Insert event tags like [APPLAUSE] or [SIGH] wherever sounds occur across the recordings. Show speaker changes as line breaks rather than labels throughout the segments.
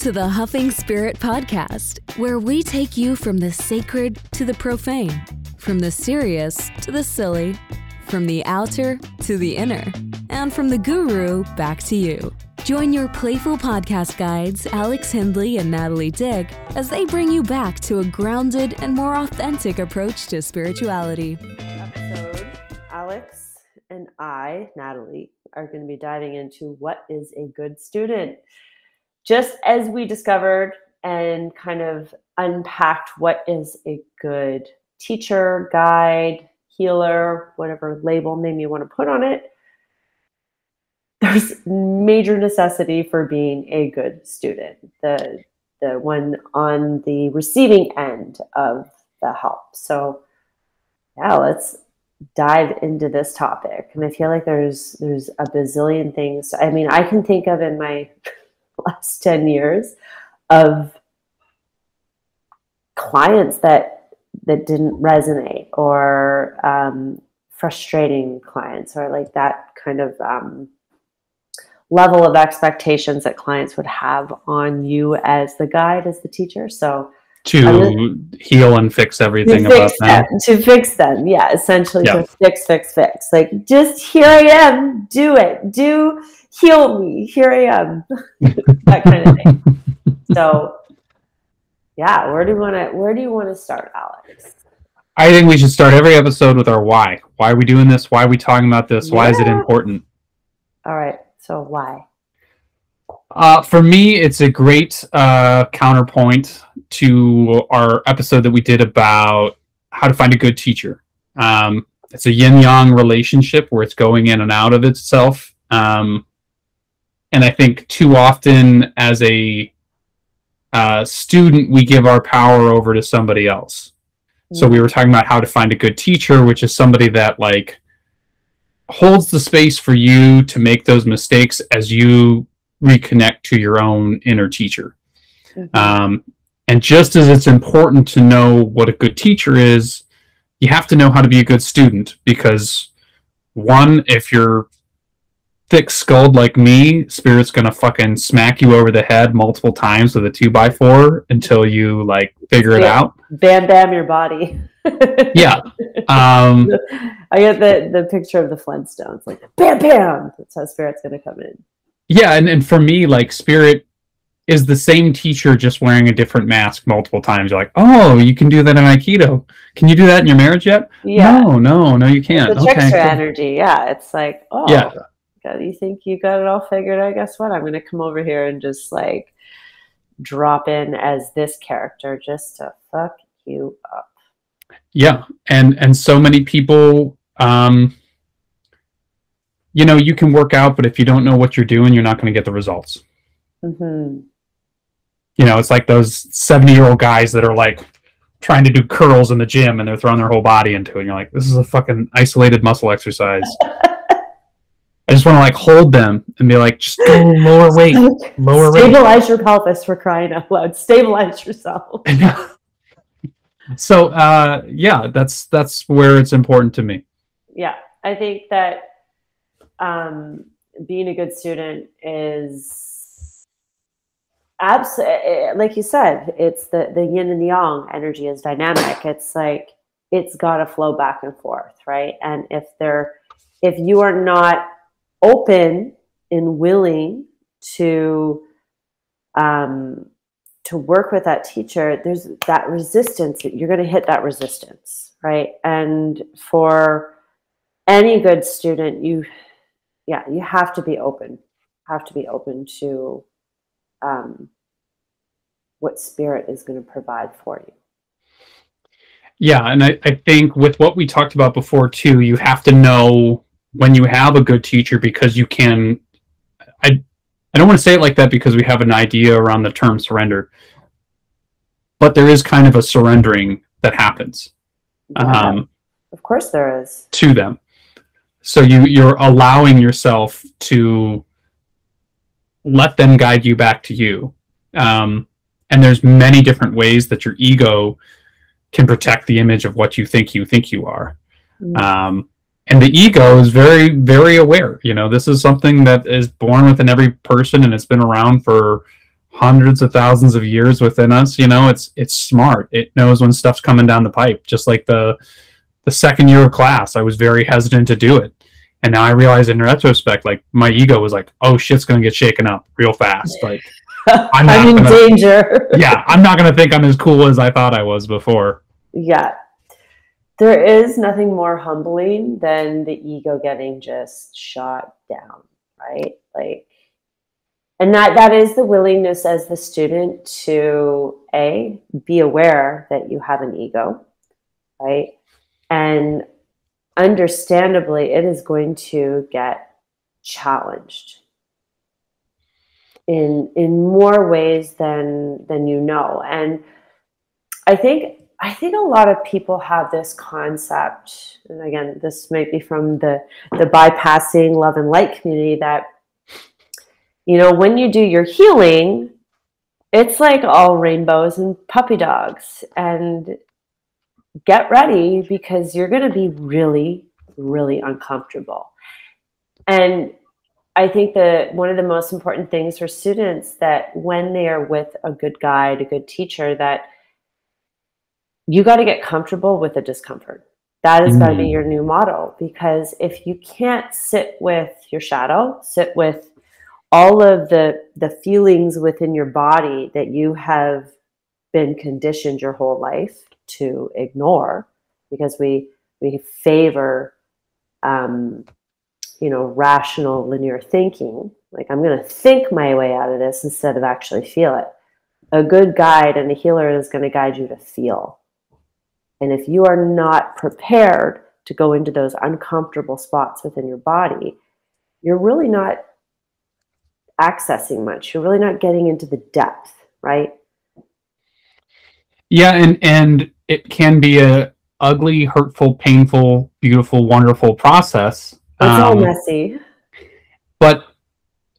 To the Huffing Spirit Podcast, where we take you from the sacred to the profane, from the serious to the silly, from the outer to the inner, and from the guru back to you. Join your playful podcast guides, Alex Hindley and Natalie Dick, as they bring you back to a grounded and more authentic approach to spirituality.
episode, Alex and I, Natalie, are going to be diving into what is a good student. Just as we discovered and kind of unpacked what is a good teacher, guide, healer, whatever label name you want to put on it, there's major necessity for being a good student. The the one on the receiving end of the help. So yeah, let's dive into this topic. And I feel like there's there's a bazillion things. I mean, I can think of in my [LAUGHS] last 10 years of clients that that didn't resonate or um, frustrating clients or like that kind of um, level of expectations that clients would have on you as the guide as the teacher. So
to heal and fix everything
to
about
fix
them.
them, to fix them yeah essentially
Yeah.
to fix fix fix. Like just here i am. Do it. Do heal me. Here i am [LAUGHS] that kind of thing [LAUGHS] so yeah where do you want to where do you want to start alex
I think we should start every episode with our why. Why are we doing this? Why are we talking about this? Why is it important?
all right so why
Uh, for me, it's a great uh, counterpoint to our episode that we did about how to find a good teacher. Um, it's a yin yang relationship where it's going in and out of itself. Um, and I think too often, as a uh, student, we give our power over to somebody else. So we were talking about how to find a good teacher, which is somebody that like holds the space for you to make those mistakes as you reconnect to your own inner teacher.
Mhm.
Um, and just as it's important to know what a good teacher is, you have to know how to be a good student because one, if you're thick skulled like me, spirit's gonna fucking smack you over the head multiple times with a two by four until you like figure it out.
bam bam your body [LAUGHS]
Yeah. Um, [LAUGHS]
i get the the picture of the flintstones like bam bam that's how spirit's to come in
yeah, and, and for me, like spirit is the same teacher just wearing a different mask multiple times. You're like, oh, you can do that in Aikido. Can you do that in your marriage yet?
yeah
No, no, no, you can't.
the
okay.
trickster
cool.
energy yeah it's like oh
Yeah.
God, you think you got it all figured out guess what i'm going to come over here and just like drop in as this character just to fuck you up
Yeah, and and so many people, um, you know, you can work out, but if you don't know what you're doing, you're not going to get the results.
hmm
You know, it's like those seventy year old guys that are like trying to do curls in the gym and they're throwing their whole body into it. And you're like, this is a fucking isolated muscle exercise. [LAUGHS] I just want to like hold them and be like, just go [LAUGHS] lower weight, lower weight.
stabilize your pelvis for crying out loud. Stabilize yourself. [LAUGHS]
So uh yeah that's that's where it's important to me.
Yeah i think that um, being a good student is absolutely like you said it's the the yin and yang energy is dynamic. It's like it's got to flow back and forth right? And if they're if you are not open and willing to um to work with that teacher there's that resistance that you're going to hit that resistance right? And for any good student you yeah you have to be open have to be open to um, what spirit is going to provide for you.
Yeah and I, I think with what we talked about before too you have to know when you have a good teacher because you can i i don't want to say it like that because we have an idea around the term surrender but there is kind of a surrendering that happens
Yeah,
um,
of course there is.
to them. So you you're allowing yourself to let them guide you back to you um, and there's many different ways that your ego can protect the image of what you think you think you are
Mm.
um, and the ego is very very aware you know this is something that is born within every person and it's been around for hundreds of thousands of years within us. You know, it's it's smart. It knows when stuff's coming down the pipe. Just like the the second year of class, I was very hesitant to do it. And now I realize in retrospect, like my ego was like, oh shit's gonna get shaken up real fast. Like [LAUGHS]
I'm, I'm in gonna, danger.
yeah, I'm not gonna think I'm as cool as I thought I was before.
Yeah. There is nothing more humbling than the ego getting just shot down, right? Like and that that is the willingness as the student to a be aware that you have an ego, right? And understandably, it is going to get challenged in in more ways than than you know. And I think I think a lot of people have this concept, and again, this might be from the the bypassing love and light community that you know when you do your healing, it's like all rainbows and puppy dogs, and get ready because you're going to be really, really uncomfortable. And I think that one of the most important things for students that when they are with a good guide, a good teacher, that you got to get comfortable with the discomfort. That is mm. got to be your new model because if you can't sit with your shadow, sit with all of the the feelings within your body that you have been conditioned your whole life to ignore because we we favor um, you know rational linear thinking like i'm going to think my way out of this instead of actually feel it a good guide and a healer is going to guide you to feel and if you are not prepared to go into those uncomfortable spots within your body you're really not accessing much you're really not getting into the depth right
yeah and and it can be a ugly, hurtful, painful, beautiful, wonderful process. It's
um, all messy.
But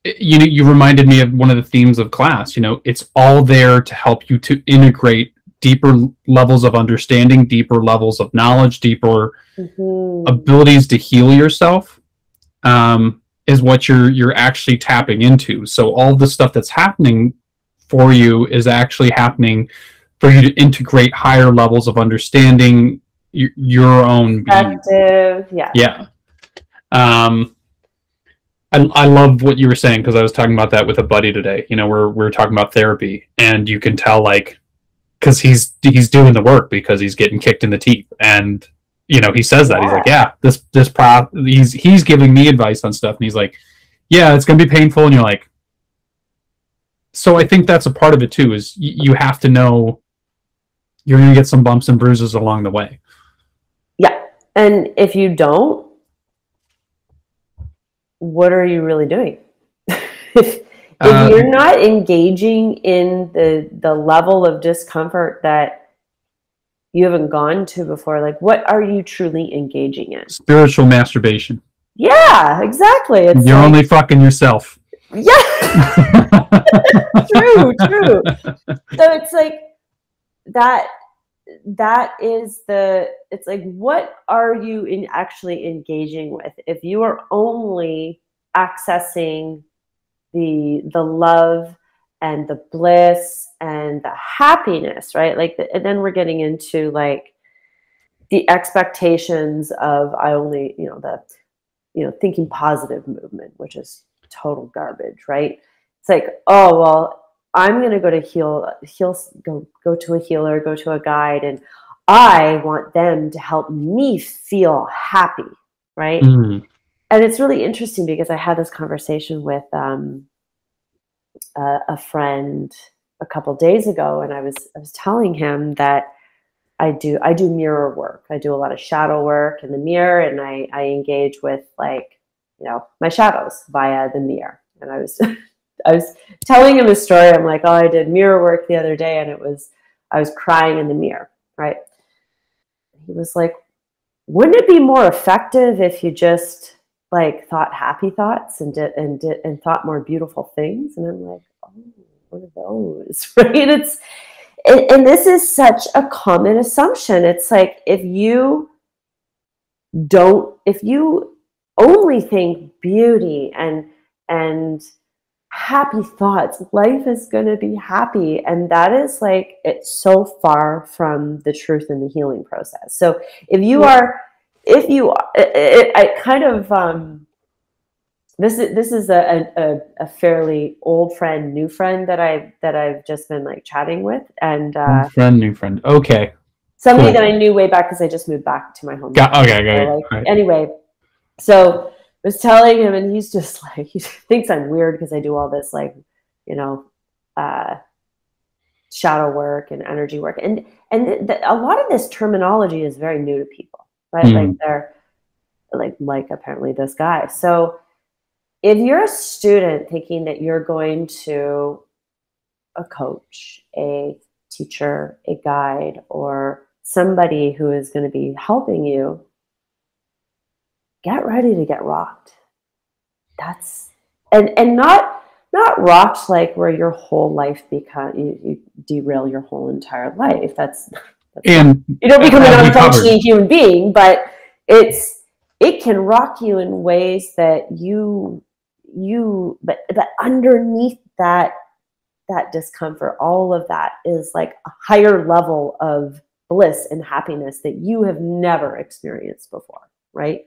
you know, you reminded me of one of the themes of class. You know, it's all there to help you to integrate deeper levels of understanding, deeper levels of knowledge, deeper mm-hmm. abilities to heal yourself. Um, is what you're you're actually tapping into. So all the stuff that's happening for you is actually happening for you to integrate higher levels of understanding your, your own
perspective. Yeah.
Yeah. Um, I, I love what you were saying because I was talking about that with a buddy today. You know, we're we're talking about therapy, and you can tell like because he's he's doing the work because he's getting kicked in the teeth, and you know he says that yeah. he's like, yeah, this this pro he's he's giving me advice on stuff, and he's like, yeah, it's gonna be painful, and you're like, so I think that's a part of it too. Is y- you have to know you're going to get some bumps and bruises along the way.
Yeah. And if you don't, what are you really doing? [LAUGHS] if um, you're not engaging in the the level of discomfort that you haven't gone to before, like what are you truly engaging in?
Spiritual masturbation.
Yeah, exactly.
It's you're like, only fucking yourself.
Yeah. [LAUGHS] true, true. So it's like that that is the it's like what are you in actually engaging with if you are only accessing the the love and the bliss and the happiness right like the, and then we're getting into like the expectations of i only you know the you know thinking positive movement which is total garbage right it's like oh well I'm going to go to heal, heal, go, go to a healer, go to a guide, and I want them to help me feel happy, right? Mm-hmm. And it's really interesting because I had this conversation with um, a, a friend a couple days ago, and I was I was telling him that I do I do mirror work. I do a lot of shadow work in the mirror, and I I engage with like you know my shadows via the mirror. And I was [LAUGHS] I was telling him a story. I'm like, oh, I did mirror work the other day, and it was I was crying in the mirror, right? He was like, wouldn't it be more effective if you just like thought happy thoughts and did and did and thought more beautiful things? And I'm like, oh, what are those? [LAUGHS] right? It's and, and this is such a common assumption. It's like if you don't, if you only think beauty and and happy thoughts. Life is going to be happy. And that is like, it's so far from the truth in the healing process. So if you are, if you, it, it, I kind of, um, this is this is a, a, a, fairly old friend, new friend that I that I've just been like chatting with, and uh,
friend, new friend. Okay,
somebody cool. that I knew way back because I just moved back to my home.
Got, okay, okay.
So, like, right. Anyway, so I was telling him, and he's just [LAUGHS] like he thinks I'm weird because I do all this like you know uh, shadow work and energy work, and and the, a lot of this terminology is very new to people, right? Mm. Like they're like like apparently this guy. So if you're a student thinking that you're going to a coach, a teacher, a guide, or somebody who is going to be helping you, get ready to get rocked. That's and and not not rocked like where your whole life become you, you derail your whole entire life. That's, that's
and
you don't become an unfunctioning human being, but it's it can rock you in ways that you you but but underneath that that discomfort all of that is like a higher level of bliss and happiness that you have never experienced before right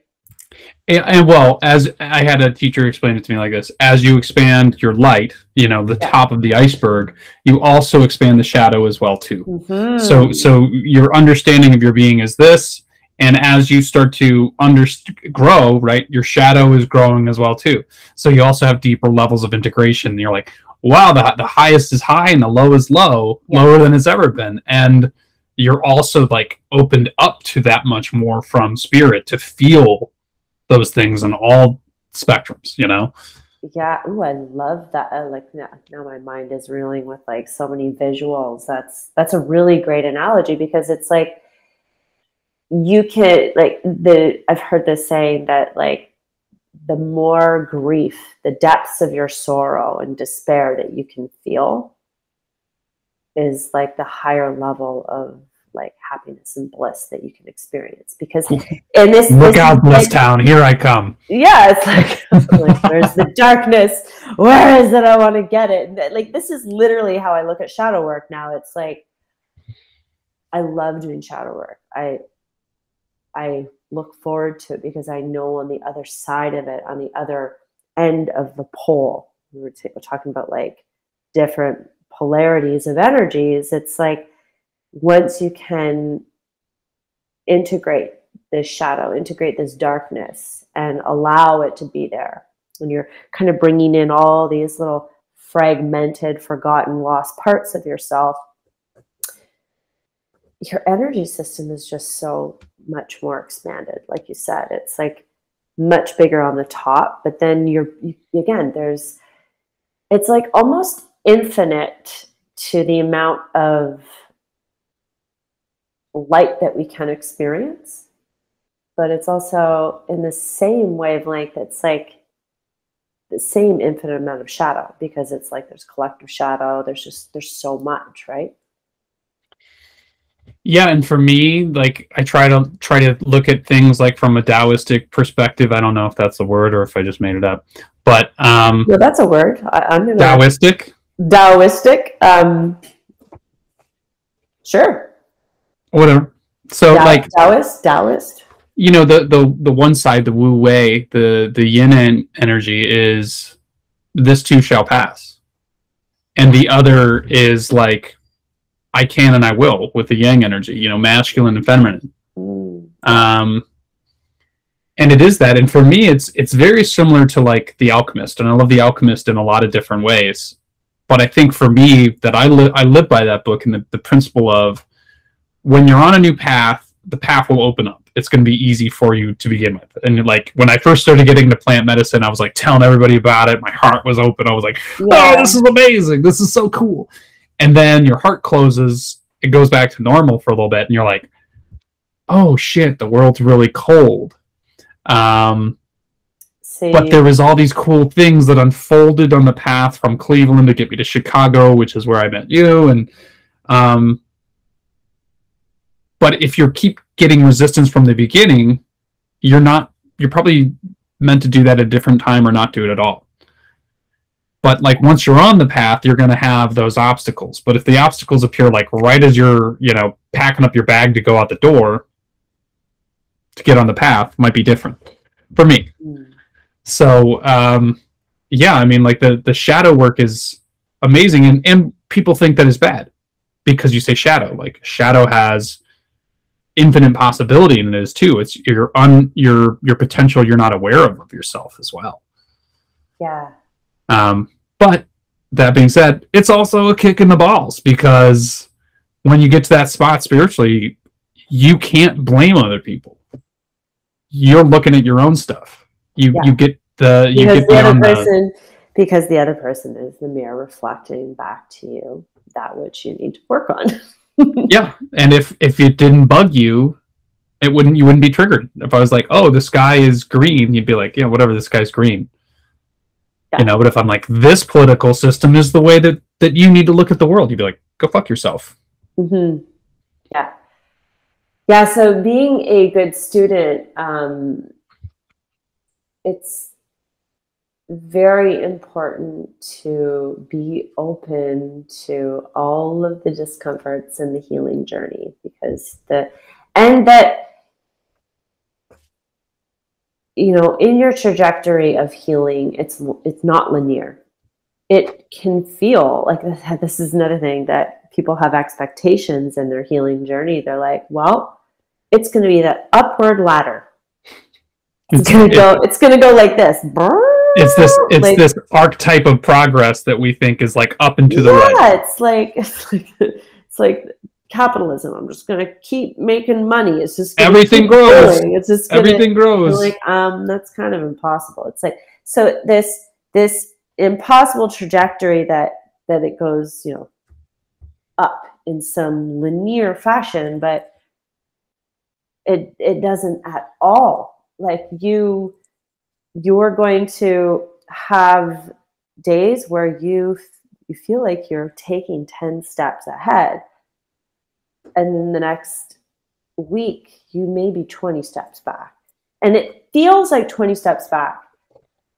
and, and, well as i had a teacher explain it to me like this as you expand your light you know the yeah. top of the iceberg you also expand the shadow as well too mm-hmm. so so your understanding of your being is this and as you start to under grow right your shadow is growing as well too so you also have deeper levels of integration you're like wow the, the highest is high and the low is low yeah. lower than it's ever been and you're also like opened up to that much more from spirit to feel those things on all spectrums you know?
Yeah Ooh, i love that uh, like now, now my mind is reeling with like so many visuals. That's that's a really great analogy because it's like you can like the I've heard this saying that like the more grief, the depths of your sorrow and despair that you can feel is like the higher level of like happiness and bliss that you can experience because in this
look out bliss town. Here i come.
Yeah it's like, [LAUGHS] like where's the darkness? Where is it? I want to get it. Like this is literally how i look at shadow work now. It's like i love doing shadow work. I I look forward to it because I know on the other side of it, on the other end of the pole, we were, t- we're talking about like different polarities of energies. It's like once you can integrate this shadow, integrate this darkness, and allow it to be there, when you're kind of bringing in all these little fragmented, forgotten, lost parts of yourself your energy system is just so much more expanded like you said. It's like much bigger on the top but then you're you, again there's it's like almost infinite to the amount of light that we can experience but it's also in the same wavelength it's like the same infinite amount of shadow because it's like there's collective shadow there's just there's so much right
yeah, and for me, like I try to try to look at things like from a Taoistic perspective. I don't know if that's a word or if I just made it up, but um,
no, that's a word. I, am gonna
Taoistic.
Taoistic. Um, sure.
Whatever. So da- like
Taoist, Taoist.
You know the the the one side, the Wu Wei, the the Yin energy is this too shall pass, and the other is like I can and I will with the yang energy, you know, masculine and feminine. Mm. Um, and it is that. And for me, it's it's very similar to like the Alchemist, and I love the Alchemist in a lot of different ways. But I think for me, that I live I live by that book and the, the principle of when you're on a new path, the path will open up. It's going to be easy for you to begin with. And like when I first started getting into plant medicine, I was like telling everybody about it. My heart was open. I was like, [LAUGHS] yeah. "Oh, this is amazing! This is so cool." and then your heart closes it goes back to normal for a little bit and you're like oh shit the world's really cold um, but there was all these cool things that unfolded on the path from cleveland to get me to chicago which is where i met you and um, but if you keep getting resistance from the beginning you're not you're probably meant to do that at a different time or not do it at all. But like once you're on the path you're going to have those obstacles. But if the obstacles appear like right as you're you know packing up your bag to go out the door to get on the path might be different for me.
Mm.
so um yeah i mean like the the shadow work is amazing and and people think that is bad because you say shadow. Like shadow has infinite possibility in it is too it's your un your your potential you're not aware of of yourself as well
Yeah.
um, but that being said, it's also a kick in the balls because when you get to that spot spiritually, you can't blame other people. You're looking at your own stuff. You
Yeah.
you get the you
Because
get
the other
beyond the,
person because the other person is the mirror reflecting back to you that which you need to work on. [LAUGHS] [LAUGHS]
yeah. And if if it didn't bug you, it wouldn't you wouldn't be triggered. If I was like, oh, the sky is green, you'd be like, yeah, whatever, this guy's green.
Yeah.
You know, but if I'm like, this political system is the way that that you need to look at the world, you'd be like, go fuck yourself.
hmm Yeah. Yeah. So being a good student, um, it's very important to be open to all of the discomforts in the healing journey because the and that you know in your trajectory of healing it's it's not linear. It can feel like [LAUGHS] this is another thing that people have expectations in their healing journey. They're like well it's going to be that upward ladder. It's going to mm-hmm. go it's going to go like this
it's this it's
Like-
this archetype of progress that we think is like up and to the
yeah,
right
it's like [LAUGHS] it's like it's like capitalism. I'm just gonna keep making money. It's just
Everything grows.
going. It's just gonna,
everything grows
like um that's kind of impossible. It's like so this this impossible trajectory that that it goes you know up in some linear fashion, but it it doesn't at all. Like you you're going to have days where you you feel like you're taking 10 steps ahead. And then the next week you may be 20 steps back. And it feels like 20 steps back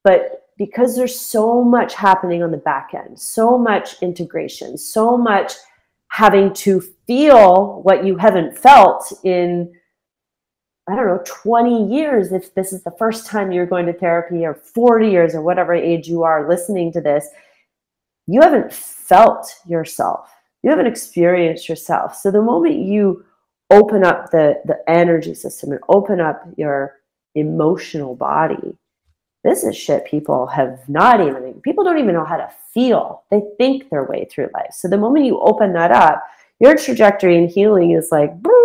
but because there's so much happening on the back end so much integration so much having to feel what you haven't felt in I don't know, 20 years, if this is the first time you're going to therapy, or 40 years, or whatever age you are listening to this, you haven't felt yourself. You haven't experienced yourself. So the moment you open up the, the energy system and open up your emotional body, this is shit people have not even, people don't even know how to feel. They think their way through life. So the moment you open that up, your trajectory in healing is like, "Brrr, er,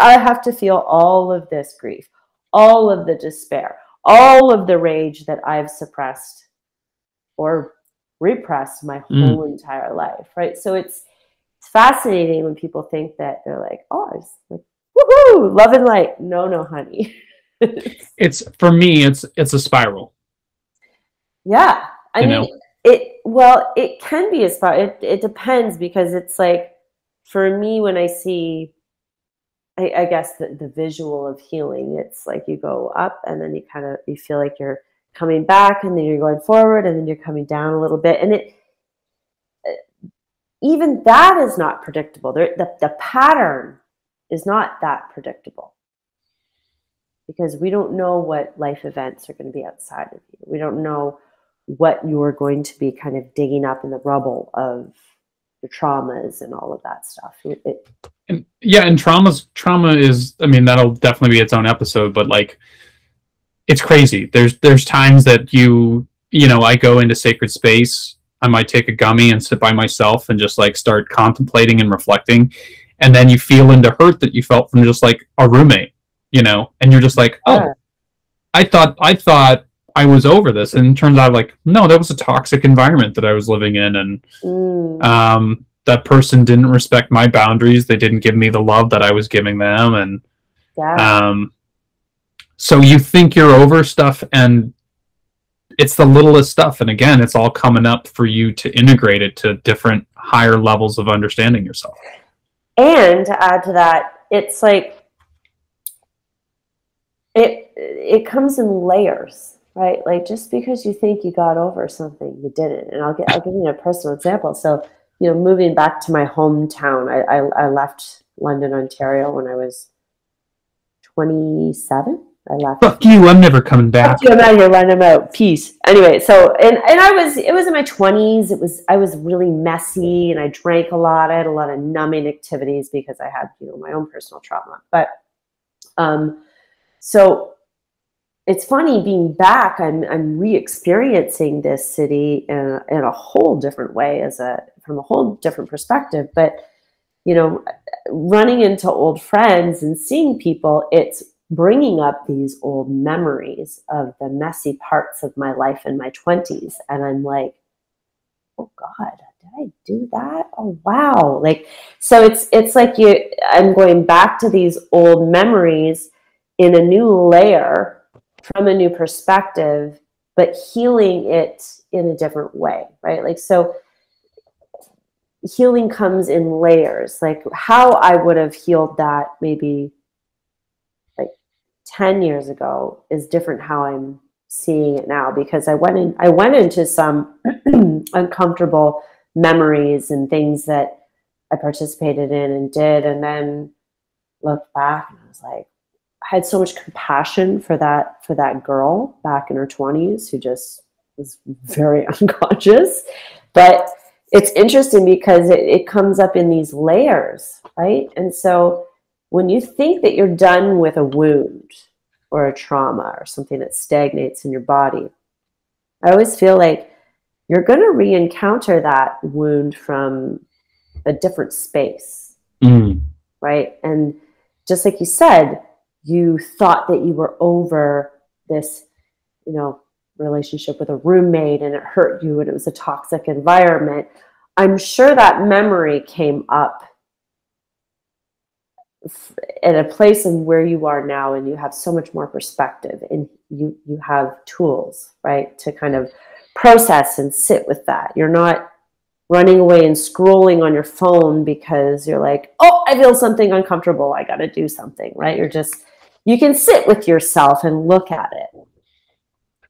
I have to feel all of this grief, all of the despair, all of the rage that I've suppressed or repressed my
Mm.
whole entire life, right? So it's it's fascinating when people think that they're like, oh, I was like, woohoo, love and light. No, no, honey. [LAUGHS]
it's for me it's it's a spiral
yeah, I
You
mean,
know?
it. Well, it can be a spiral. It it depends because it's like for me when I see I, I guess the, the visual of healing, it's like you go up and then you kind of you feel like you're coming back and then you're going forward and then you're coming down a little bit and it uh, even that is not predictable. The, the pattern is not that predictable because we don't know what life events are going to be outside of you. We don't know what you're going to be kind of digging up in the rubble of your traumas and all of that stuff. It, it,
and yeah and trauma's trauma is i mean that'll definitely be its own episode but like it's crazy there's there's times that you you know i go into sacred space i might take a gummy and sit by myself and just like start contemplating and reflecting and then you feel into hurt that you felt from just like a roommate you know and you're just like oh
Yeah.
i thought i thought i was over this and it turns out like no that was a toxic environment that i was living in and
mm,
um, that person didn't respect my boundaries. They didn't give me the love that I was giving them, and
yeah.
um, so you think you're over stuff, and it's the littlest stuff. And again, it's all coming up for you to integrate it to different higher levels of understanding yourself.
and to add to that, it's like it it comes in layers, right? Like just because you think you got over something, you didn't. And I'll get I'll give you a personal example. So, you know, moving back to my hometown, I I, I left London, Ontario when I was 27. I left.
Fuck you! I'm never coming back.
Fuck you, I'm out here running them out. Peace. Anyway, so and and I was it was in my 20s. It was I was really messy and I drank a lot. I had a lot of numbing activities because I had you know my own personal trauma. But um, so it's funny being back. I'm I'm re-experiencing this city in a, in a whole different way as a from a whole different perspective. But you know, running into old friends and seeing people, it's bringing up these old memories of the messy parts of my life in my 20s. And I'm like, oh God, did I do that? Oh wow. Like so it's it's like you I'm going back to these old memories in a new layer from a new perspective, but healing it in a different way, right? Like so healing comes in layers. Like how I would have healed that maybe like 10 years ago is different how I'm seeing it now because I went in I went into some [CLEARS THROAT] uncomfortable memories and things that I participated in and did and then looked back and I was like I had so much compassion for that for that girl back in her 20s who just was very [LAUGHS] unconscious but it's interesting because it, it comes up in these layers right and so when you think that you're done with a wound or a trauma or something that stagnates in your body, I always feel like you're going to re encounter that wound from a different space. Mm. Right. And just like you said, you thought that you were over this, you know, relationship with a roommate and it hurt you and it was a toxic environment. I'm sure that memory came up at a place in where you are now and you have so much more perspective and you you have tools right to kind of process and sit with that you're not running away and scrolling on your phone because you're like oh i feel something uncomfortable i got to do something right you're just you can sit with yourself and look at it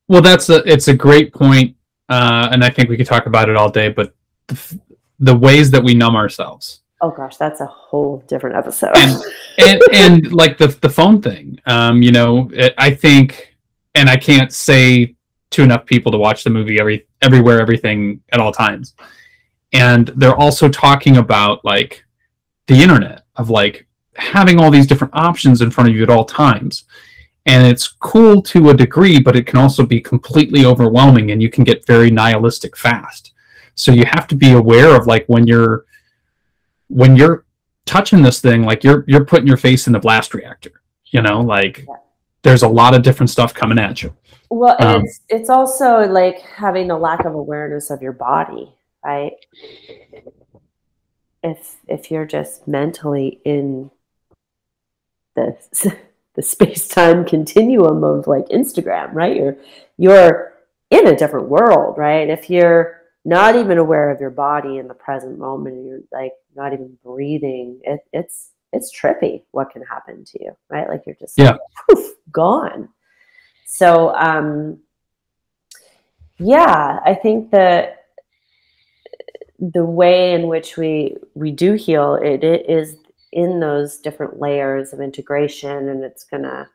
well that's a it's a great point uh, and i think we could talk about it all day but the, the ways that we numb ourselves
Oh gosh, that's a whole different episode.
and, and, [LAUGHS] and like the the phone thing, um, you know, it, I think, and I can't say to enough people to watch the movie every everywhere, everything at all times. And they're also talking about like the internet of like having all these different options in front of you at all times. And it's cool to a degree, but it can also be completely overwhelming and you can get very nihilistic fast. So you have to be aware of like when you're when you're touching this thing, like you're you're putting your face in the blast reactor. You know, like yeah. there's a lot of different stuff coming at you.
Well, um, it's it's also like having a lack of awareness of your body, right? If if you're just mentally in the [LAUGHS] the space time continuum of like Instagram, right? You're you're in a different world, right? If you're not even aware of your body in the present moment you're like not even breathing it, it's it's trippy what can happen to you right like you're just
yeah
like, [LAUGHS] poof, gone so um yeah i think that the way in which we we do heal it, it is in those different layers of integration and it's gonna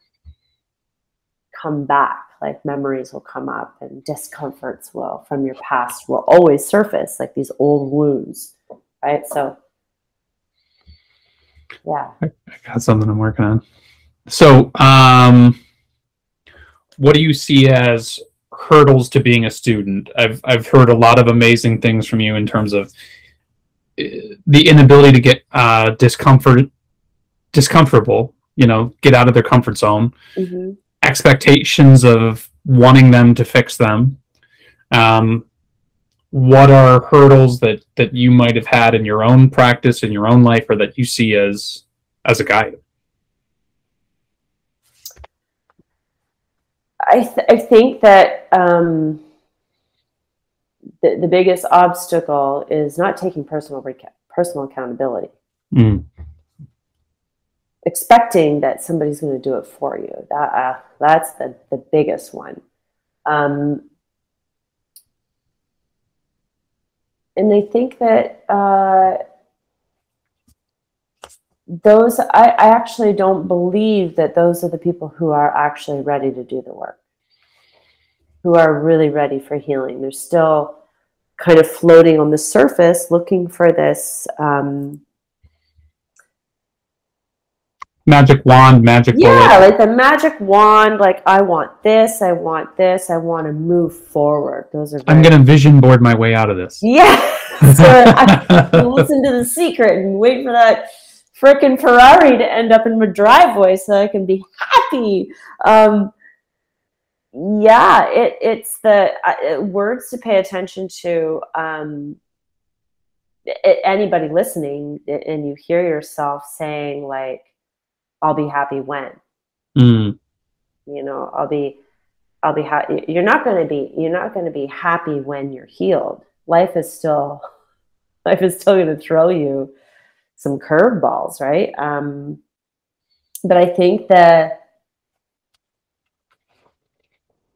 come back like memories will come up and discomforts will from your past will always surface like these old wounds right? So yeah. I
got something i'm working on. So um what do you see as hurdles to being a student? I've i've heard a lot of amazing things from you in terms of the inability to get uh discomfort discomfortable you know get out of their comfort zone. Mm-hmm. Expectations of wanting them to fix them. Um, what are hurdles that that you might have had in your own practice in your own life or that you see as as a guide?
I, th- I think that um, the, the biggest obstacle is not taking personal reca- personal accountability mm expecting that somebody's going to do it for you. That uh, that's the the biggest one. Um, and they think that uh, those, I, I actually don't believe that those are the people who are actually ready to do the work, who are really ready for healing. They're still kind of floating on the surface looking for this. Um,
magic wand, magic
yeah,
bullet.
like the magic wand. Like I want this, I want this, I want to move forward. Those are.
I'm gonna vision board my way out of this. [LAUGHS]
Yeah. so I [LAUGHS] listen to the secret and wait for that frickin' Ferrari to end up in my driveway so I can be happy. Um, yeah, it, it's the uh, words to pay attention to. Um, anybody listening, and you hear yourself saying like, "I'll be happy when."
Mm,
you know i'll be i'll be happy you're not going to be you're not going to be happy when you're healed life is still [LAUGHS] life is still going to throw you some curveballs right um but i think that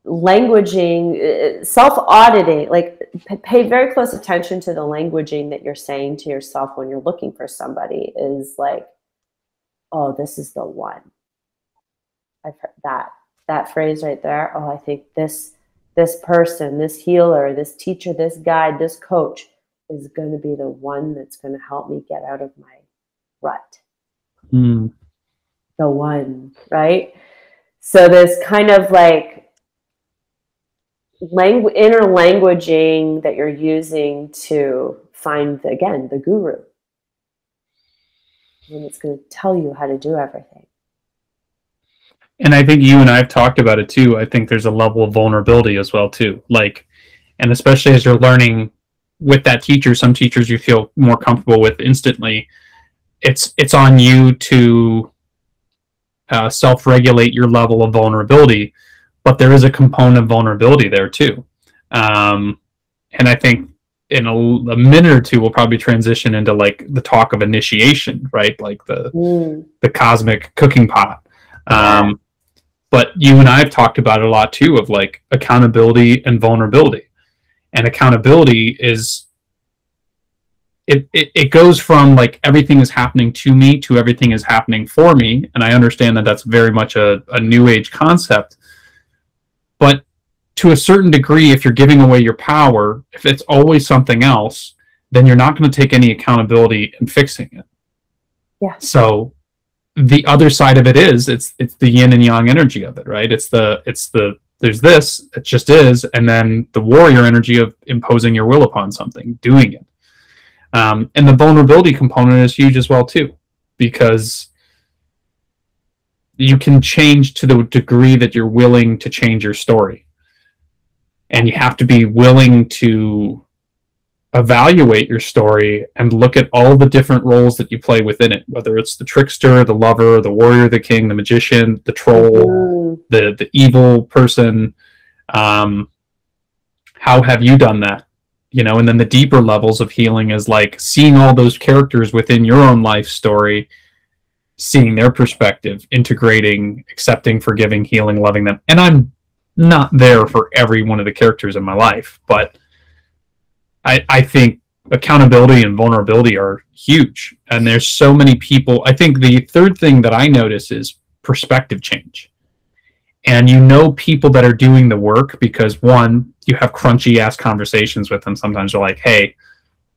languaging self auditing like pay very close attention to the languaging that you're saying to yourself when you're looking for somebody is like oh this is the one I've heard that that phrase right there. Oh, I think this this person, this healer, this teacher, this guide, this coach is going to be the one that's going to help me get out of my rut.
mm,
The one, right? So this kind of like langu- inner languaging that you're using to find again the guru, and it's going to tell you how to do everything.
and I think you and I have talked about it too. I think there's a level of vulnerability as well too. Like, and especially as you're learning with that teacher, some teachers you feel more comfortable with instantly. It's it's on you to uh, self-regulate your level of vulnerability, but there is a component of vulnerability there too. Um, and I think in a, a minute or two we'll probably transition into like the talk of initiation, right? Like the
Mm,
the cosmic cooking pot. Um, but you and I have talked about it a lot too of like accountability and vulnerability. And accountability is it, it, it goes from like everything is happening to me to everything is happening for me. And I understand that that's very much a, a new age concept. But to a certain degree, if you're giving away your power, if it's always something else, then you're not going to take any accountability in fixing it.
Yeah.
So the other side of it is it's it's the yin and yang energy of it, right? It's the it's the there's this, it just is, and then the warrior energy of imposing your will upon something, doing it. Um, and the vulnerability component is huge as well too, because you can change to the degree that you're willing to change your story. And you have to be willing to evaluate your story and look at all the different roles that you play within it, whether it's the trickster, the lover, the warrior, the king, the magician, the troll,
mm,
the the evil person. Um, how have you done that? You know, and then the deeper levels of healing is like seeing all those characters within your own life story, seeing their perspective, integrating, accepting, forgiving, healing, loving them. And I'm not there for every one of the characters in my life, but I, I think accountability and vulnerability are huge. And there's so many people. I think the third thing that I notice is perspective change. And you know people that are doing the work because one, you have crunchy ass conversations with them. Sometimes they're like, hey,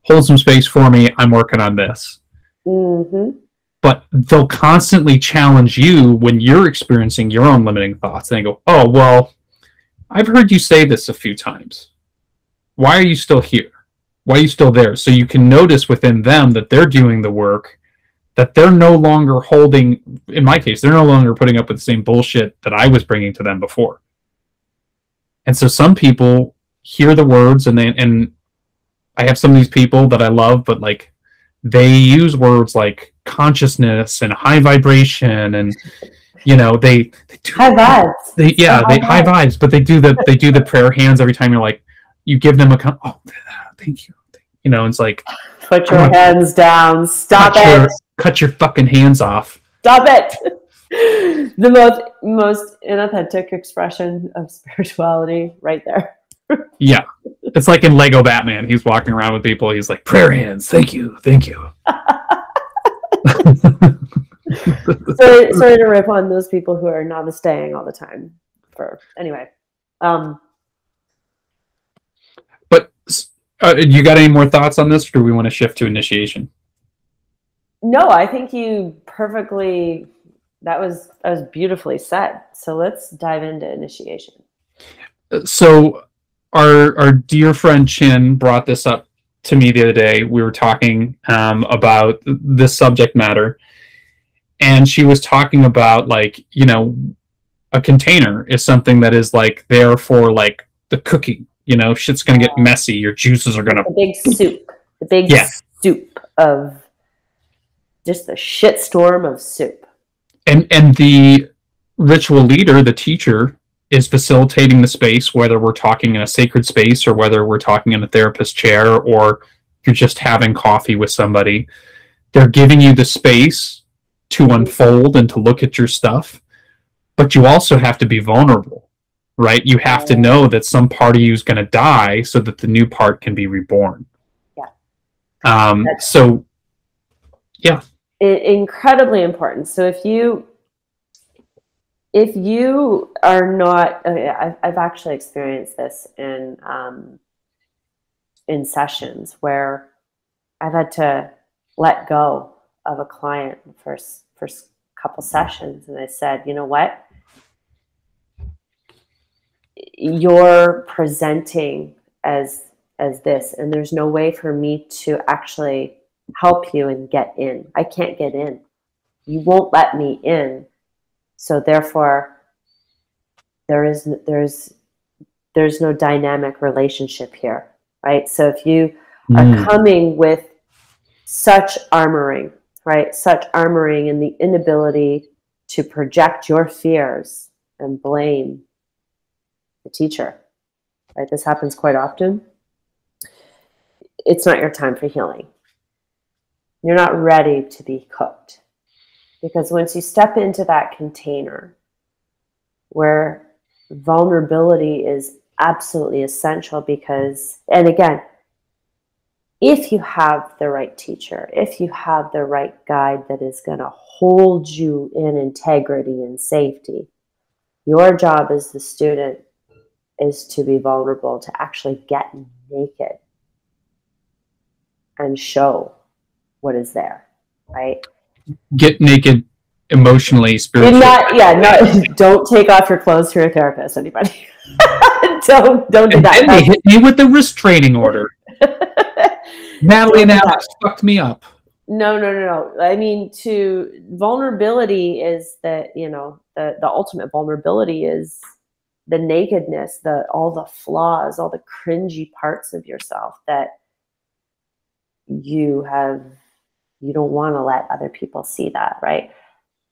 hold some space for me. I'm working on this.
mhm.
But they'll constantly challenge you when you're experiencing your own limiting thoughts. And they go, oh, well, I've heard you say this a few times. Why are you still here? Why are you still there? So you can notice within them that they're doing the work, that they're no longer holding, in my case, they're no longer putting up with the same bullshit that I was bringing to them before. And so some people hear the words and they, and I have some of these people that I love, but like they use words like consciousness and high vibration and you know they, they do
High vibes.
they yeah
So
they
high
high vibes but they do the they do the prayer hands every time you're like you give them a con- oh thank you you know it's like
Put your hands down. Stop
cut
it.
your cut your fucking hands off
Stop it. the most most inauthentic expression of [LAUGHS] spirituality right there.
yeah. It's like in Lego Batman. He's walking around with people. He's like, prayer hands. Thank you. Thank you. [LAUGHS] [LAUGHS]
sorry, [LAUGHS] sorry to rip on those people who are namasteing all the time. For anyway, um,
but uh, you got any more thoughts on this, or do we want to shift to initiation?
No, I think you perfectly. That was that was beautifully said. So let's dive into initiation.
So, our our dear friend Chin brought this up to me the other day. We were talking um, about this subject matter, and she was talking about like you know a container is something that is like there for like the cooking you know shit's gonna get messy your juices are gonna
the big soup the big yeah. soup of just the shit storm of soup
and and the ritual leader the teacher is facilitating the space whether we're talking in a sacred space or whether we're talking in a therapist chair or you're just having coffee with somebody. They're giving you the space to unfold and to look at your stuff but you also have to be vulnerable right? You have to know that some part of you is going to die so that the new part can be reborn.
Yeah.
Um so yeah.
incredibly important. So if you if you are not uh, i've actually experienced this in um in sessions where i've had to let go of a client for first couple sessions, and I said, you know what? You're presenting as as this, and there's no way for me to actually help you and get in. I can't get in. You won't let me in. So therefore, there is there's there's no dynamic relationship here, right? So if you mm. are coming with such armoring right? Such armoring and the inability to project your fears and blame the teacher, right? This happens quite often. It's not your time for healing. You're not ready to be cooked. Because once you step into that container where vulnerability is absolutely essential, because, and again, if you have the right teacher, if you have the right guide that is going to hold you in integrity and safety, your job as the student is to be vulnerable, to actually get naked and show what is there, right?
Get naked emotionally, spiritually.
Not, yeah, not, [LAUGHS] don't take off your clothes to your therapist, anybody. [LAUGHS] don't don't do
and
that.
Then they hit me with the restraining order. [LAUGHS] Natalie and Alex fucked me up.
No, no, no, no. I mean, to vulnerability is that you know the the ultimate vulnerability is the nakedness, the all the flaws, all the cringy parts of yourself that you have you don't want to let other people see that, right?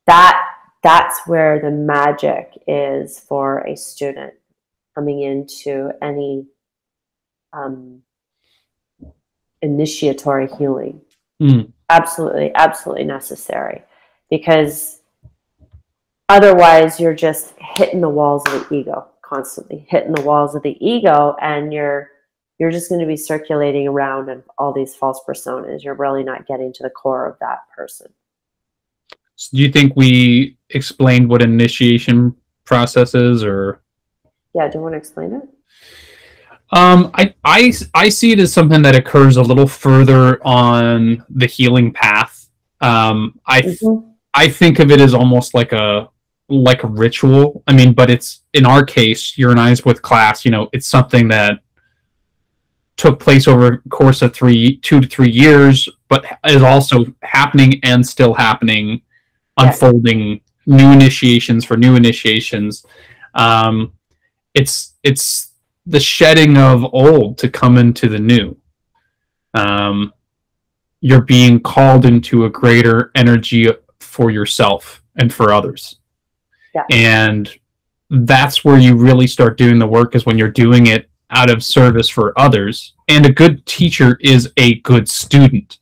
That that's where the magic is for a student coming into any um, initiatory healing.
Mm.
Absolutely, absolutely necessary because otherwise you're just hitting the walls of the ego constantly, hitting the walls of the ego, and you're you're just going to be circulating around in all these false personas. You're really not getting to the core of that person.
So do you think we explained what initiation process is, or?
Yeah, do you want to explain it?
Um, I, I, I see it as something that occurs a little further on the healing path. Um, I, mm-hmm. I think of it as almost like a, like a ritual. I mean, but it's in our case, your and I's with class. You know, it's something that took place over a course of three, two to three years, but is also happening and still happening, unfolding new initiations for new initiations. Um, it's it's the shedding of old to come into the new. Um, you're being called into a greater energy for yourself and for others.
Yeah.
And that's where you really start doing the work is when you're doing it out of service for others. And a good teacher is a good student.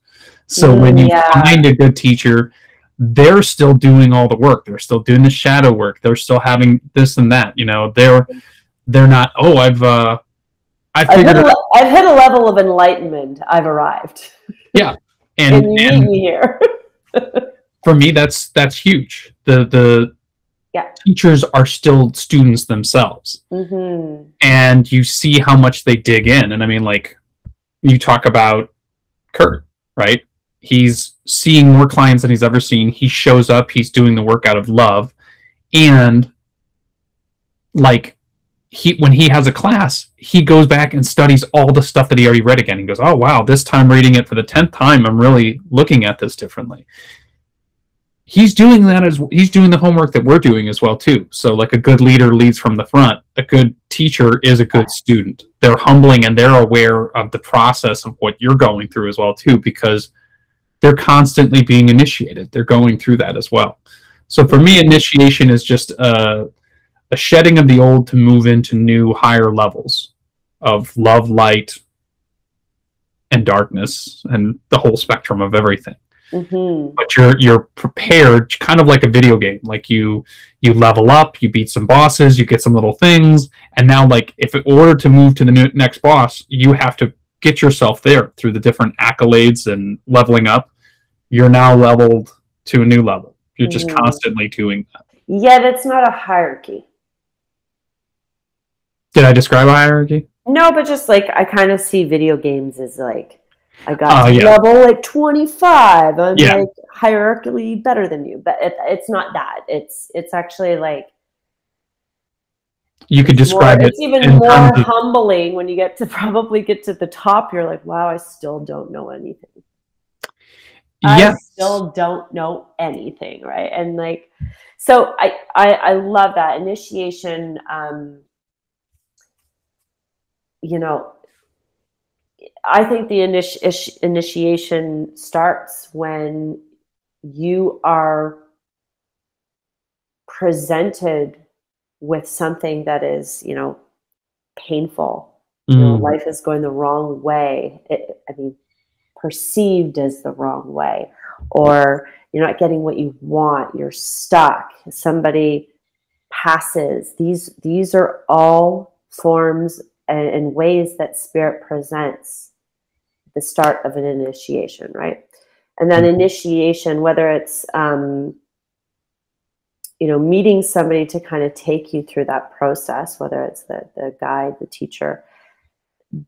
So when you yeah. find a good teacher, they're still doing all the work. They're still doing the shadow work. They're still having this and that. You know, they're they're not. Oh, I've uh,
I've, I've, hit a, I've hit a level of enlightenment. I've arrived.
Yeah, [LAUGHS]
and, and you and, me here. [LAUGHS]
for me, that's that's huge. The the
yeah.
teachers are still students themselves,
mm-hmm.
and you see how much they dig in. And I mean, like you talk about Kurt, right? He's seeing more clients than he's ever seen. He shows up. He's doing the work out of love, and like he when he has a class, he goes back and studies all the stuff that he already read again. He goes, "Oh wow, this time reading it for the tenth time, I'm really looking at this differently." He's doing that as he's doing the homework that we're doing as well too. So like a good leader leads from the front. A good teacher is a good student. They're humbling and they're aware of the process of what you're going through as well too because they're constantly being initiated. They're going through that as well. So for me, initiation is just a a shedding of the old to move into new higher levels of love, light, and darkness, and the whole spectrum of everything.
Mm-hmm.
But you're you're prepared, kind of like a video game. Like you you level up, you beat some bosses, you get some little things, and now like if in order to move to the new, next boss, you have to get yourself there through the different accolades and leveling up. You're now leveled to a new level. You're just mm-hmm. constantly doing that.
Yeah, that's not a hierarchy.
Did I describe a hierarchy?
No, but just like I kind of see video games as like I got uh, yeah. level like 25. I'm yeah. like hierarchically better than you, but it, it's not that. It's it's actually like
you could describe
more, it. It's even more humbling when you get to [LAUGHS] probably get to the top. You're like, wow, I still don't know anything.
Yes.
I still don't know anything, right? And like, so I I, I love that initiation. Um, you know, I think the initi- initiation starts when you are presented with something that is, you know, painful. Mm. You know, mm. life is going the wrong way. It, I mean, perceived as the wrong way, or you're not getting what you want. You're stuck. Somebody passes. These these are all forms and, and ways that spirit presents the start of an initiation, right? And then mm-hmm. initiation, whether it's um, you know meeting somebody to kind of take you through that process, whether it's the the guide, the teacher,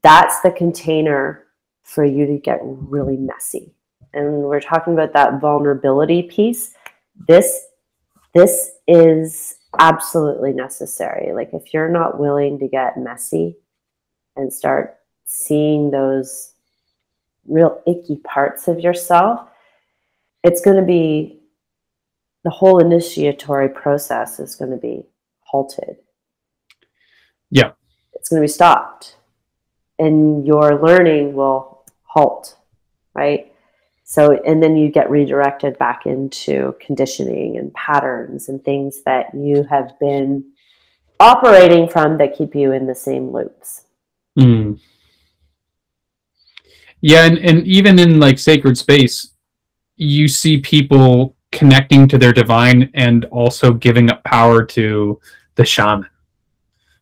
that's the container for you to get really messy. And we're talking about that vulnerability piece. This this is absolutely necessary. Like if you're not willing to get messy and start seeing those real icky parts of yourself, it's going to be the whole initiatory process is going to be halted.
Yeah.
It's going to be stopped. And your learning will halt, right? So, and then you get redirected back into conditioning and patterns and things that you have been operating from that keep you in the same loops.
Mm. Yeah, and, and even in like sacred space, you see people connecting to their divine and also giving up power to the shaman.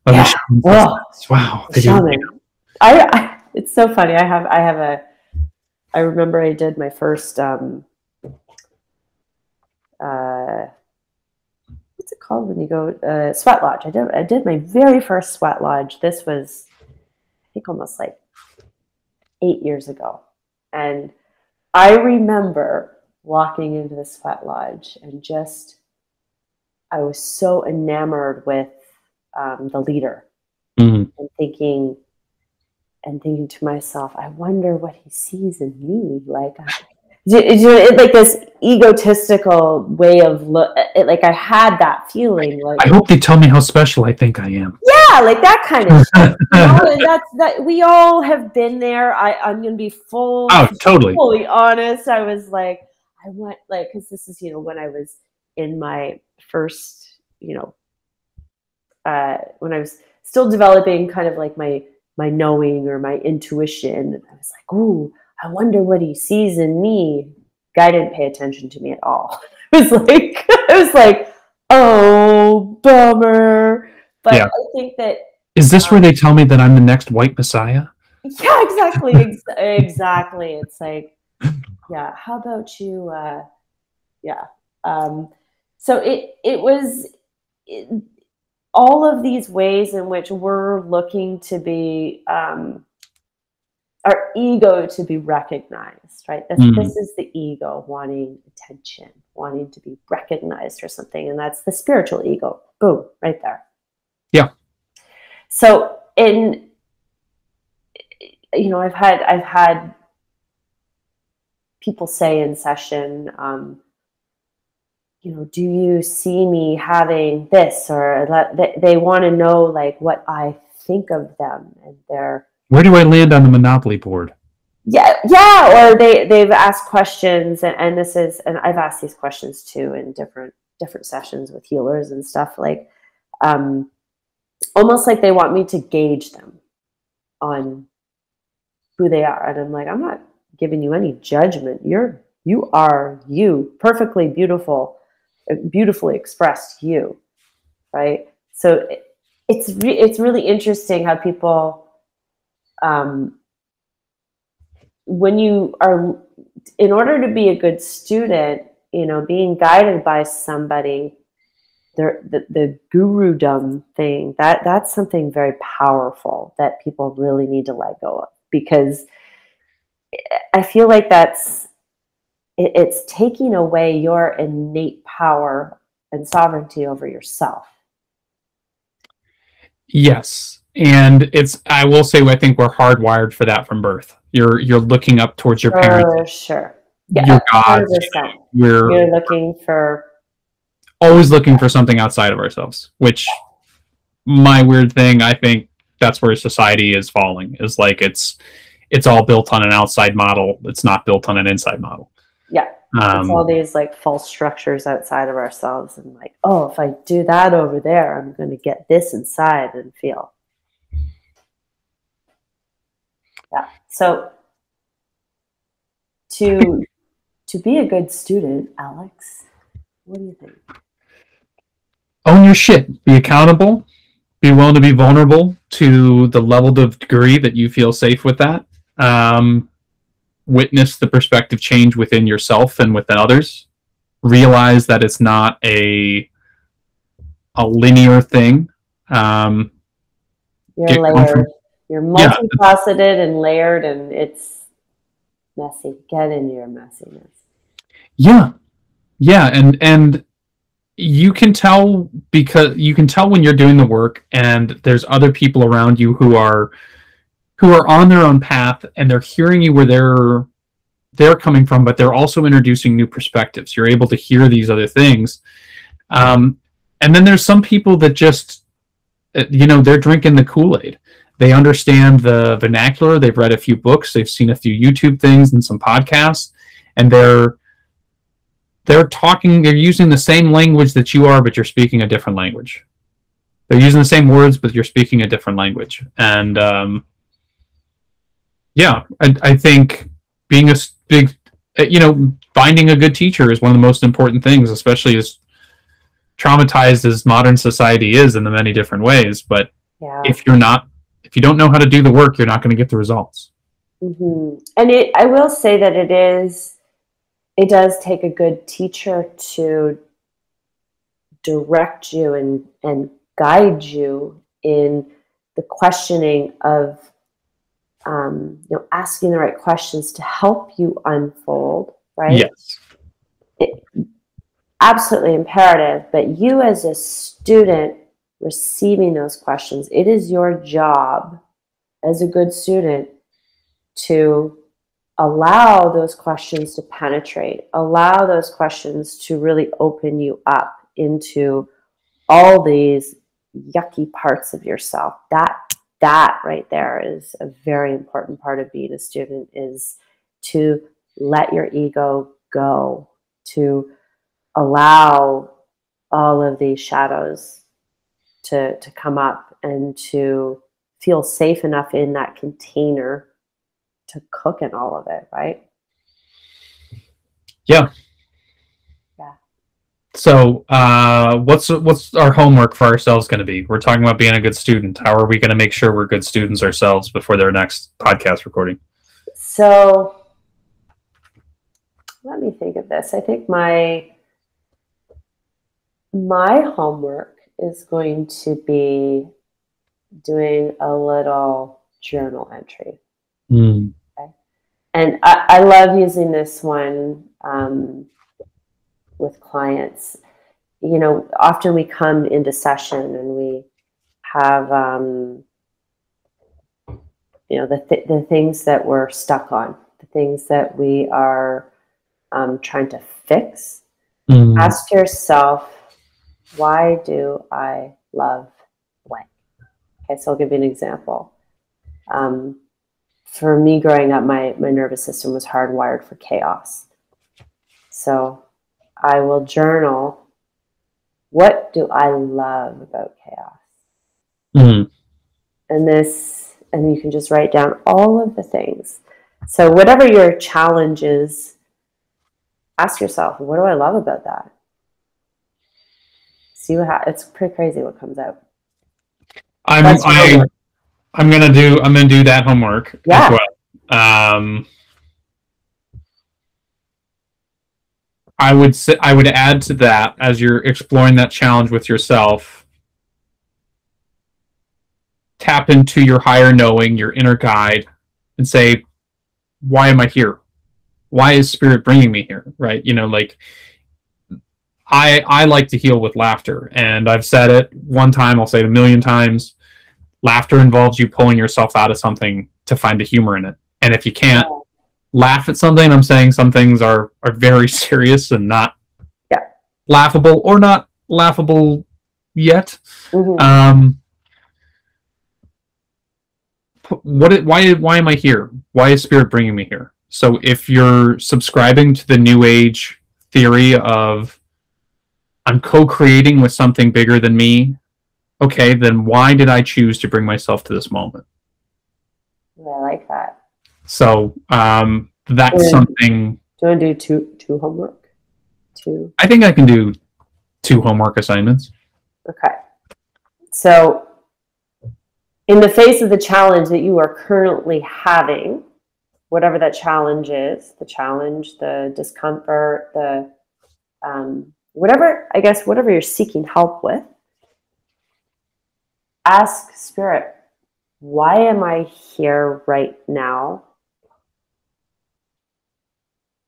Oh, yeah. the
oh, wow.
The shaman. I, I, it's so funny. I have I have a I remember I did my first um uh what's it called when you go uh, sweat lodge. I did I did my very first sweat lodge. This was think almost like eight years ago. And I remember walking into the sweat lodge and just, I was so enamored with um, the leader
mm-hmm.
and thinking, and thinking to myself, I wonder what he sees in me. Like, it, like this egotistical way of look like i had that feeling like
i hope they tell me how special i think i am
yeah like that kind of stuff you [LAUGHS] know? that's that we all have been there i i'm gonna be full
oh totally
fully honest i was like i went like because this is you know when i was in my first you know uh when i was still developing kind of like my my knowing or my intuition i was like ooh I wonder what he sees in me. Guy didn't pay attention to me at all. [LAUGHS] It was like [LAUGHS] I was like, oh bummer. But
Yeah.
I think that
Is this where they tell me that I'm the next white messiah? [LAUGHS]
yeah, exactly, ex- exactly. It's like, yeah. How about you? Uh, yeah. Um, so it it was it, all of these ways in which we're looking to be um, our ego to be recognized, right? This,
Mhm.
this is the ego wanting attention, wanting to be recognized or something, and that's the spiritual ego. Boom, right there.
Yeah.
So in you know, I've had I've had people say in session, um, you know, do you see me having this, or let, they, they want to know like what I think of them, and they're
Where do I land on the Monopoly board?
yeah, yeah, or they they've asked questions, and, and this is, and I've asked these questions too in different different sessions with healers and stuff, like um, almost like they want me to gauge them on who they are, and I'm like, I'm not giving you any judgment. You're you are you, perfectly beautiful, beautifully expressed you, right? So it, it's re- it's really interesting how people. Um, when you are in order to be a good student you know being guided by somebody the the, the guru dumb thing that that's something very powerful that people really need to let go of because i feel like that's it, it's taking away your innate power and sovereignty over yourself
Yes. And it's I will say I think we're hardwired for that from birth. You're you're looking up towards your parents,
sure yeah
your.
100%.
We're
you're looking for
always looking for something outside of ourselves, which my weird thing, I think that's where society is falling. Is like it's it's all built on an outside model. It's not built on an inside model.
yeah it's
Um,
all these like false structures outside of ourselves and like oh if i do that over there i'm going to get this inside and feel yeah so to to be a good student alex what do you think
own your shit. Be accountable. Be willing to be vulnerable to the level of degree that you feel safe with that. Um, witness the perspective change within yourself and within others. Realize that it's not a a linear thing. Um,
you're layered you're
Yeah.
multifaceted and layered and it's messy get in your messiness
Yeah. Yeah, and and you can tell because you can tell when you're doing the work and there's other people around you who are who are on their own path and they're hearing you where they're they're coming from, but they're also introducing new perspectives. You're able to hear these other things. Um, and then there's some people that just uh, you know, they're drinking the Kool-Aid. They understand the vernacular, they've read a few books, they've seen a few YouTube things and some podcasts, and they're they're talking they're using the same language that you are but you're speaking a different language. They're using the same words but you're speaking a different language. And um, yeah I, I think being a big uh, you know finding a good teacher is one of the most important things especially as traumatized as modern society is in the many different ways. But
yeah.
if you're not if you don't know how to do the work you're not going to get the results.
Hmm And it, I will say that it is, it does take a good teacher to direct you and, and guide you in the questioning of, um, you know, asking the right questions to help you unfold, right?
yes
absolutely imperative. But you, as a student receiving those questions, it is your job as a good student to allow those questions to penetrate, allow those questions to really open you up into all these yucky parts of yourself. That that right there is a very important part of being a student is to let your ego go, to allow all of these shadows to to come up and to feel safe enough in that container to cook in all of it, right?
Yeah.
Yeah.
So, uh, what's what's our homework for ourselves going to be? We're talking about being a good student. How are we going to make sure we're good students ourselves before their next podcast recording?
So, let me think of this. I think my my homework is going to be doing a little journal entry.
Mm.
And I, I love using this one um, with clients. You know, often we come into session and we have, um, you know, the, th- the things that we're stuck on, the things that we are um, trying to fix.
Mm.
Ask yourself, why do I love blank? Okay, so I'll give you an example. Um, for me growing up, my, my nervous system was hardwired for chaos. So I will journal what do I love about chaos?
Mm.
And this, and you can just write down all of the things. So, whatever your challenge is, ask yourself, what do I love about that? See what ha- it's pretty crazy what comes out.
I'm I. I'm gonna do I'm gonna do that homework
Yeah.
as well. Um, I would say I would add to that as you're exploring that challenge with yourself. Tap into your higher knowing, your inner guide, and say, "Why am I here? Why is spirit bringing me here?" Right? You know, like I I like to heal with laughter, and I've said it one time. I'll say it a million times laughter involves you pulling yourself out of something to find the humor in it. And if you can't laugh at something i'm saying some things are are very [LAUGHS] serious and not
Yeah.
laughable or not laughable yet.
Mhm.
um what it, why why am i here? Why is spirit bringing me here? So if you're subscribing to the new age theory of i'm co-creating with something bigger than me okay then why did i choose to bring myself to this moment Yeah,
I like that.
so um that's
Yeah.
something
Do you want to do two two homework? Two.
i think i can do two homework assignments
Okay. So, in the face of the challenge that you are currently having, whatever that challenge is, the challenge, the discomfort, the um, whatever, I guess, whatever you're seeking help with, ask Spirit, why am I here right now?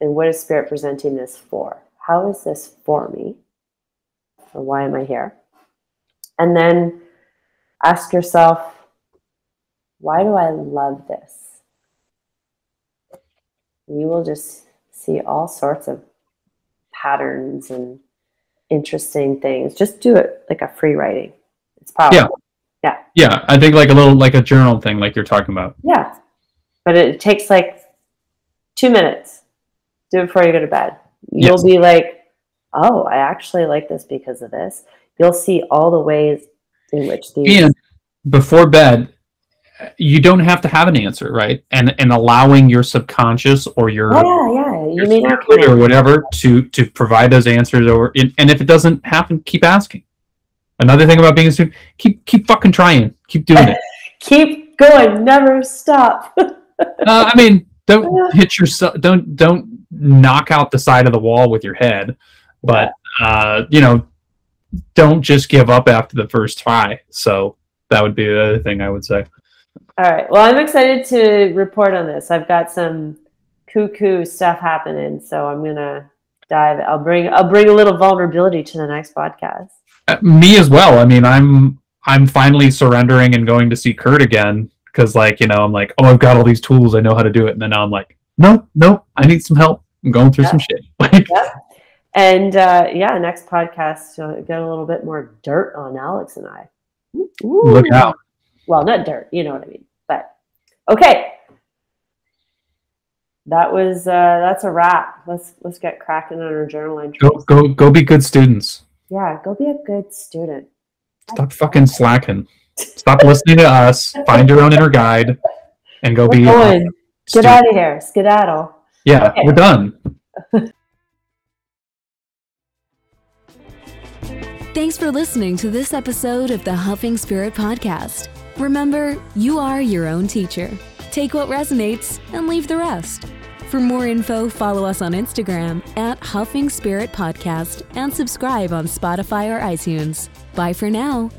And what is Spirit presenting this for? How is this for me? Or why am I here? And then ask yourself, why do I love this? You will just see all sorts of patterns and interesting things. Just do it like a free writing. It's powerful.
yeah i think like a little like a journal thing like you're talking about
Yeah. But it takes like two minutes. Do it before you go to bed. You'll
Yes.
be like, oh, I actually like this because of this. You'll see all the ways in which these.
and before bed you don't have to have an answer right and and allowing your subconscious or your
Oh, yeah, yeah. You
your
not
or whatever to to provide those answers or and if it doesn't happen keep asking another thing about being a student keep keep fucking trying keep doing it [LAUGHS]
Keep going. Never stop. [LAUGHS]
uh, i mean don't hit yourself don't don't knock out the side of the wall with your head but uh you know don't just give up after the first try so that would be the other thing i would say
All right. Well, I'm excited to report on this. I've got some cuckoo stuff happening, so I'm gonna dive. I'll bring I'll bring a little vulnerability to the next podcast.
Uh, me as well i mean i'm i'm finally surrendering and going to see kurt again because like you know i'm like oh i've got all these tools i know how to do it and then now i'm like no no i need some help i'm going through
Yeah.
some shit [LAUGHS] like
And uh, yeah, next podcast uh, get a little bit more dirt on Alex and I.
look out
Well, not dirt, you know what I mean. But okay, that was uh, that's a wrap. Let's let's get cracking on our journal entries.
go go go be good students
Yeah, go be a good student.
stop fucking slacking stop listening to us find your own inner guide and go
We're
be a
going. Get
student.
out of here, skedaddle.
yeah
Okay.
we're done [LAUGHS]
Thanks for listening to this episode of the Huffing Spirit Podcast. Remember, you are your own teacher. Take what resonates and leave the rest. For more info, follow us on Instagram at Huffing Spirit Podcast and subscribe on Spotify or iTunes. Bye for now.